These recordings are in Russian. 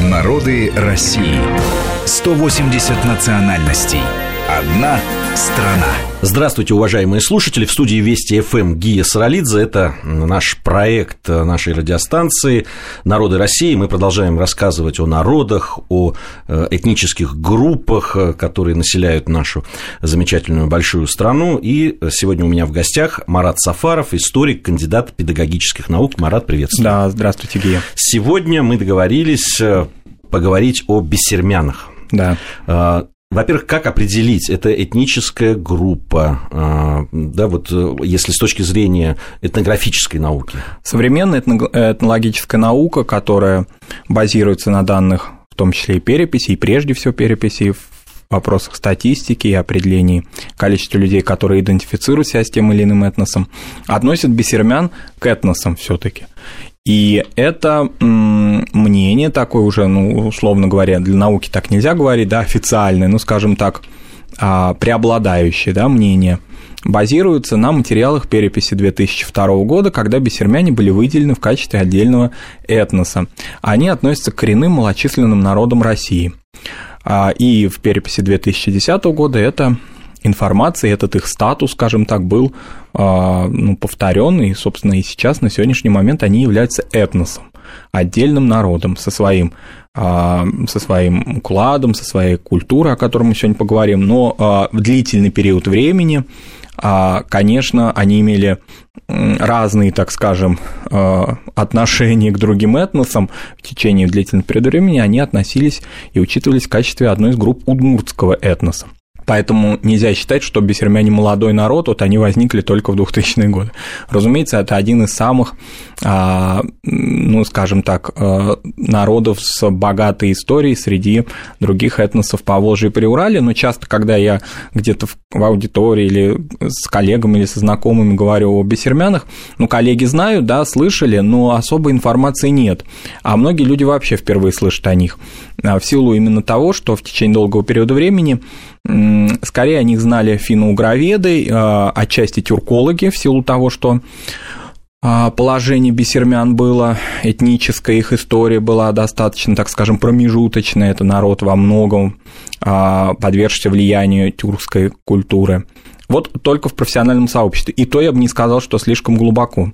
Народы России. 180 национальностей. Одна страна. Здравствуйте, уважаемые слушатели. В студии Вести ФМ Гия Саралидзе. Это наш проект нашей радиостанции «Народы России». Мы продолжаем рассказывать о народах, о э, этнических группах, э, которые населяют нашу замечательную большую страну. И сегодня у меня в гостях Марат Сафаров, историк, кандидат педагогических наук. Марат, приветствую. Да, здравствуйте, Гия. Сегодня мы договорились э, поговорить о бессермянах. Да. Во-первых, как определить, это этническая группа, а, да, вот э, если с точки зрения этнографической науки? Современная этнологическая наука, которая базируется на данных, в том числе и переписи, и прежде всего переписи в вопросах статистики и определении количества людей, которые идентифицируют себя с тем или иным этносом, относит бессермян к этносам все таки и это мнение такое уже, ну, условно говоря, для науки так нельзя говорить, да, официальное, ну, скажем так, а, преобладающее, да, мнение, базируется на материалах переписи 2002 года, когда бессермяне были выделены в качестве отдельного этноса. Они относятся к коренным малочисленным народам России. А, и в переписи 2010 года это информация, этот их статус, скажем так, был а, ну, повторен, и, собственно, и сейчас, на сегодняшний момент, они являются этносом, отдельным народом со своим а, со своим укладом, со своей культурой, о которой мы сегодня поговорим, но а, в длительный период времени, конечно, они имели разные, так скажем, отношения к другим этносам в течение длительного периода времени, они относились и учитывались в качестве одной из групп удмуртского этноса. Поэтому нельзя считать, что бессермяне молодой народ, вот они возникли только в 2000-е годы. Разумеется, это один из самых, а, ну, скажем так, а, народов с богатой историей среди других этносов по Волжье и Приурале, но часто, когда я где-то в аудитории или с коллегами или со знакомыми говорю о бессермянах, ну, коллеги знают, да, слышали, но особой информации нет, а многие люди вообще впервые слышат о них, а, в силу именно того, что в течение долгого периода времени Скорее о них знали финно-угроведы, а, отчасти тюркологи, в силу того, что а, положение бесермян было этническое, их история была достаточно, так скажем, промежуточная. Это народ во многом а, подвергся влиянию тюркской культуры. Вот только в профессиональном сообществе. И то я бы не сказал, что слишком глубоко.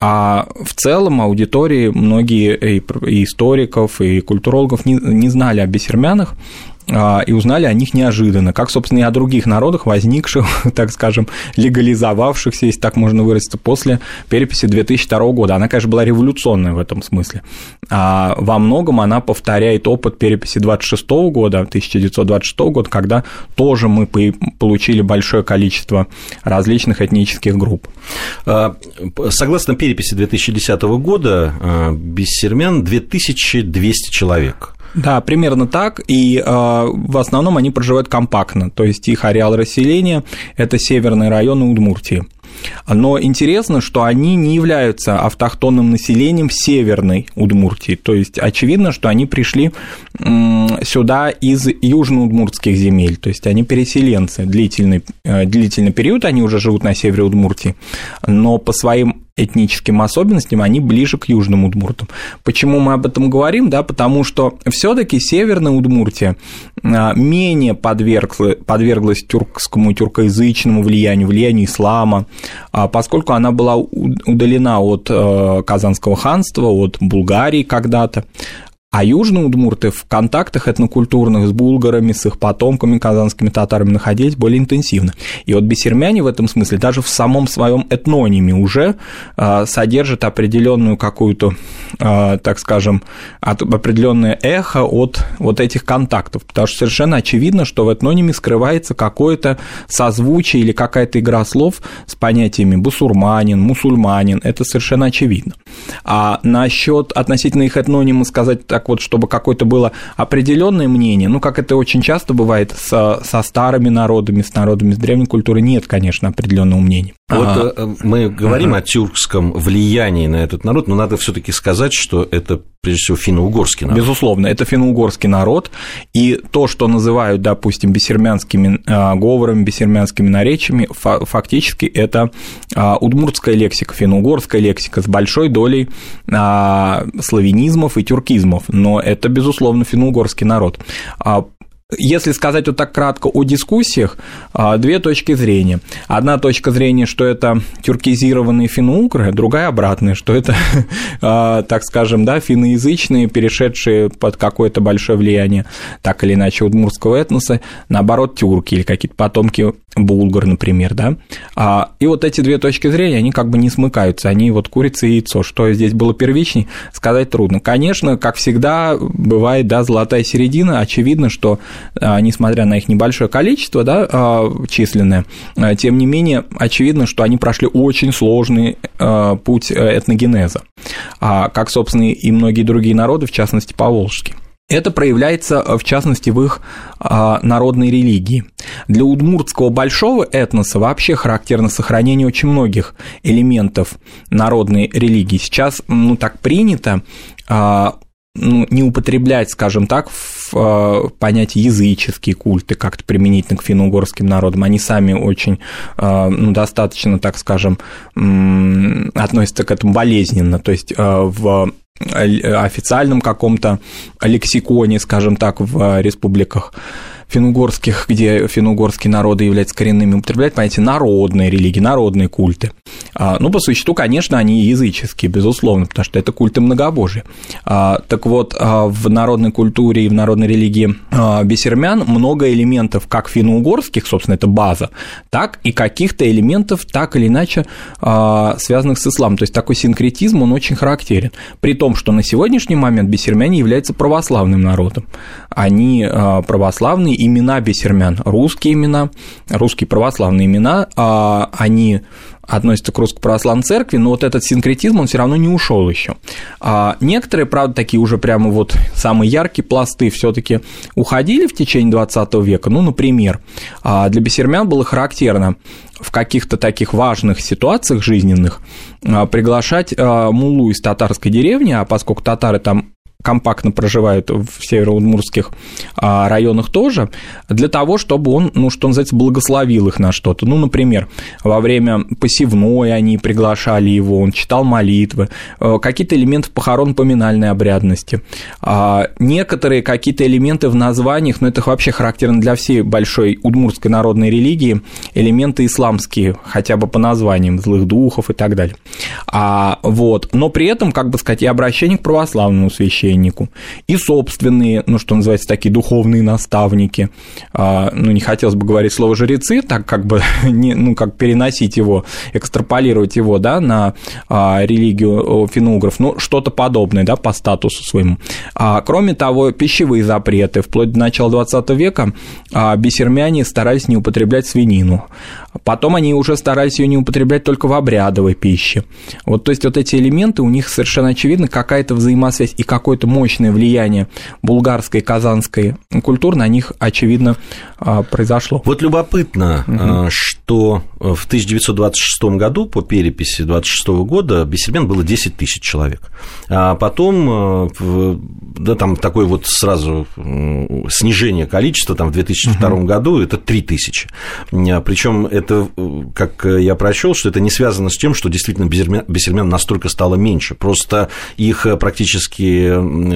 А в целом аудитории многие и историков, и культурологов не, не знали о бесермянах, а, и узнали о них неожиданно, как, собственно, и о других народах, возникших, так скажем, легализовавшихся, если так можно выразиться, после переписи 2002 года. Она, конечно, была революционная в этом смысле. А во многом она повторяет опыт переписи 26 года, 1926 года, когда тоже мы получили большое количество различных этнических групп. А, согласно переписи 2010 года, а, Бессермян 2200 человек. Да, примерно так, и э, в основном они проживают компактно, то есть их ареал расселения – это северные районы Удмуртии. Но интересно, что они не являются автохтонным населением Северной Удмуртии. То есть очевидно, что они пришли сюда из южно-удмуртских земель. То есть они переселенцы. Длительный, э, длительный период они уже живут на севере Удмуртии. Но по своим этническим особенностям, они ближе к южным удмуртам. Почему мы об этом говорим? Да, потому что все-таки Северная Удмуртия а, менее подверглась, подверглась тюркскому тюркоязычному влиянию, влиянию ислама, а, поскольку она была удалена от э, Казанского ханства, от Булгарии когда-то, а южные удмурты в контактах этнокультурных с булгарами, с их потомками, казанскими татарами находились более интенсивно. И вот бессермяне в этом смысле даже в самом своем этнониме уже э, содержат определенную какую-то, э, так скажем, определенное эхо от вот этих контактов, потому что совершенно очевидно, что в этнониме скрывается какое-то созвучие или какая-то игра слов с понятиями бусурманин, мусульманин, это совершенно очевидно. А насчет относительно их этнонима сказать так так вот, чтобы какое-то было определенное мнение, ну, как это очень часто бывает со, со старыми народами, с народами с древней культуры, нет, конечно, определенного мнения. Вот ага. мы говорим ага. о тюркском влиянии на этот народ, но надо все-таки сказать, что это прежде всего финно-угорский народ. Безусловно, это финно-угорский народ, и то, что называют, допустим, бессермянскими говорами, бессермянскими наречиями, фактически это удмуртская лексика, финно-угорская лексика с большой долей славянизмов и тюркизмов, но это, безусловно, финно-угорский народ. Если сказать вот так кратко о дискуссиях, а, две точки зрения. Одна точка зрения, что это тюркизированные финно-угры, другая обратная, что это, а, так скажем, да, финноязычные, перешедшие под какое-то большое влияние, так или иначе, удмуртского этноса, наоборот, тюрки или какие-то потомки булгар, например, да. А, и вот эти две точки зрения, они как бы не смыкаются, они вот курица и яйцо. Что здесь было первичней, сказать трудно. Конечно, как всегда, бывает, да, золотая середина, очевидно, что а, несмотря на их небольшое количество, да, а, численное, а, тем не менее, очевидно, что они прошли очень сложный путь этногенеза, как, собственно, и многие другие народы, в частности, поволжские. Это проявляется, в частности, в их народной религии. Для удмуртского большого этноса вообще характерно сохранение очень многих элементов народной религии. Сейчас, ну, так принято ну, не употреблять, скажем так, в э, понятие языческие культы как-то применительно к финно-угорским народам. Они сами очень, э, ну, достаточно, так скажем, относятся к этому болезненно. То есть э, в официальном каком-то лексиконе, скажем так, в республиках финугорских, где финугорские народы являются коренными, употребляют понятие народные религии, народные культы. А, ну, по существу, конечно, они языческие, безусловно, потому что это культы многобожия. А, так вот, а, в народной культуре и в народной религии бесермян много элементов как финно-угорских, собственно, это база, так и каких-то элементов, так или иначе, связанных с исламом. То есть такой синкретизм, он очень характерен. При том, что на сегодняшний момент бесермяне являются православным народом. Они православные, имена бесермян, русские имена, русские православные имена, они относятся к Русской Православной Церкви, но вот этот синкретизм, он все равно не ушел еще. А некоторые, правда, такие уже прямо вот самые яркие пласты все-таки уходили в течение 20 века. Ну, например, а, для бесермян было характерно в каких-то таких важных ситуациях жизненных а, приглашать а, мулу из татарской деревни, а поскольку татары там компактно проживают в североудмуртских а, районах тоже, для того, чтобы он, ну, что называется, благословил их на что-то. Ну, например, во время посевной они приглашали его, он читал молитвы, э, какие-то элементы похорон поминальной обрядности, а, некоторые какие-то элементы в названиях, но это вообще характерно для всей большой удмуртской народной религии, элементы исламские, хотя бы по названиям, злых духов и так далее. А, вот. Но при этом, как бы сказать, и обращение к православному священнику, священнику, и собственные, ну, что называется, такие духовные наставники, а, ну, не хотелось бы говорить слово жрецы, так как бы, не, ну, как переносить его, экстраполировать его, да, на а, религию финугров, ну, что-то подобное, да, по статусу своему. А, кроме того, пищевые запреты, вплоть до начала 20 века бесермяне старались не употреблять свинину, потом они уже старались ее не употреблять только в обрядовой пище. Вот, то есть, вот эти элементы, у них совершенно очевидно какая-то взаимосвязь и какой-то это мощное влияние булгарской и казанской культуры на них, очевидно, а, произошло. Вот любопытно, угу. что в 1926 году по переписи 26 года Бессермен было 10 тысяч человек. А потом, а, да, там такое вот сразу снижение количества, там в 2002 угу. году это 3 тысячи. Причем это, как я прочел, что это не связано с тем, что действительно Бессермен настолько стало меньше. Просто их практически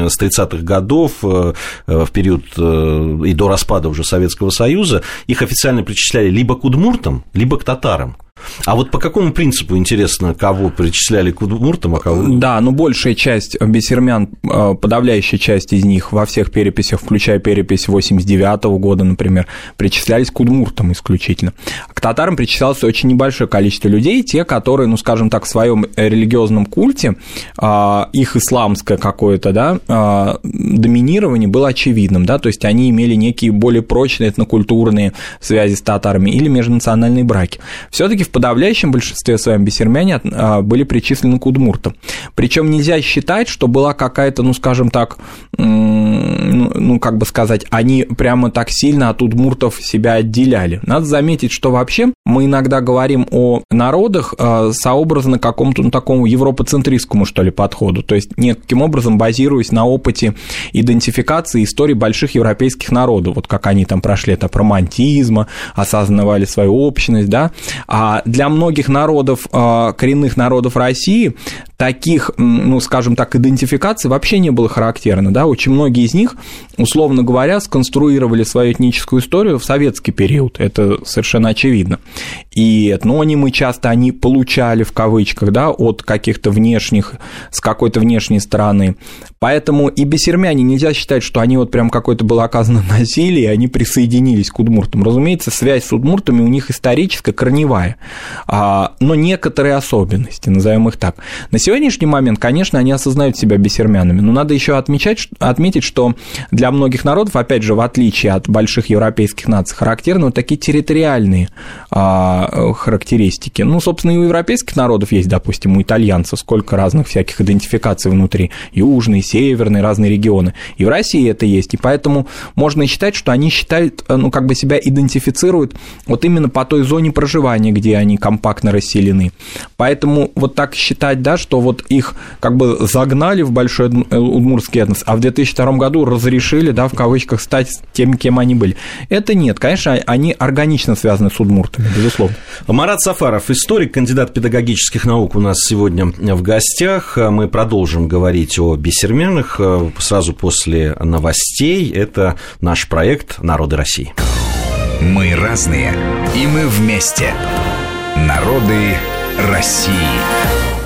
с 30-х годов, э, э, в период э, и до распада уже Советского Союза, их официально причисляли либо к удмуртам, либо к татарам. А вот по какому принципу, интересно, кого причисляли к удмуртам, а кого... Да, ну большая часть бессермян, э, подавляющая часть из них во всех переписях, включая перепись 89 -го года, например, причислялись к удмуртам исключительно. К татарам причислялось очень небольшое количество людей, те, которые, ну, скажем так, в своем религиозном культе, а, их исламское какое-то, да, а, доминирование было очевидным, да, то есть они имели некие более прочные этнокультурные связи с татарами или межнациональные браки. все таки в подавляющем большинстве своем бесермяне а, были причислены к удмуртам. Причем нельзя считать, что была какая-то, ну, скажем так, ну, ну, как бы сказать, они прямо так сильно от удмуртов себя отделяли. Надо заметить, что вообще мы иногда говорим о народах а, сообразно какому-то ну, такому европоцентристскому, что ли, подходу, то есть неким образом базируясь на опыте идентификации истории больших европейских народов, вот как они там прошли этап романтизма, осознавали свою общность, да, а для многих народов, а, коренных народов России, таких, ну, скажем так, идентификаций вообще не было характерно, да, очень многие из них, условно говоря, сконструировали свою этническую историю в советский период, это совершенно очевидно, и этнонимы часто они получали в кавычках, да, от каких-то внешних, с какой-то внешней стороны, поэтому и бесермяне нельзя считать, что они вот прям какое-то было оказано насилие, и они присоединились к удмуртам, разумеется, связь с удмуртами у них историческая, корневая, а, но некоторые особенности, назовем их так. На сегодняшний момент, конечно, они осознают себя бессермянами, но надо еще отмечать, отметить, что для многих народов, опять же, в отличие от больших европейских наций, характерны вот такие территориальные а, характеристики. Ну, собственно, и у европейских народов есть, допустим, у итальянцев сколько разных всяких идентификаций внутри, южные, северные, разные регионы. И в России это есть, и поэтому можно считать, что они считают, ну, как бы себя идентифицируют вот именно по той зоне проживания, где они компактно расселены. Поэтому вот так считать, да, что вот их как бы загнали в большой удмуртский этнос, а в 2002 году разрешили, да, в кавычках, стать теми, кем они были. Это нет, конечно, они органично связаны с удмуртами, безусловно. Марат Сафаров, историк, кандидат педагогических наук у нас сегодня в гостях. Мы продолжим говорить о бисерменах э, сразу после новостей. Это наш проект «Народы России». Мы разные, и мы вместе. Народы России.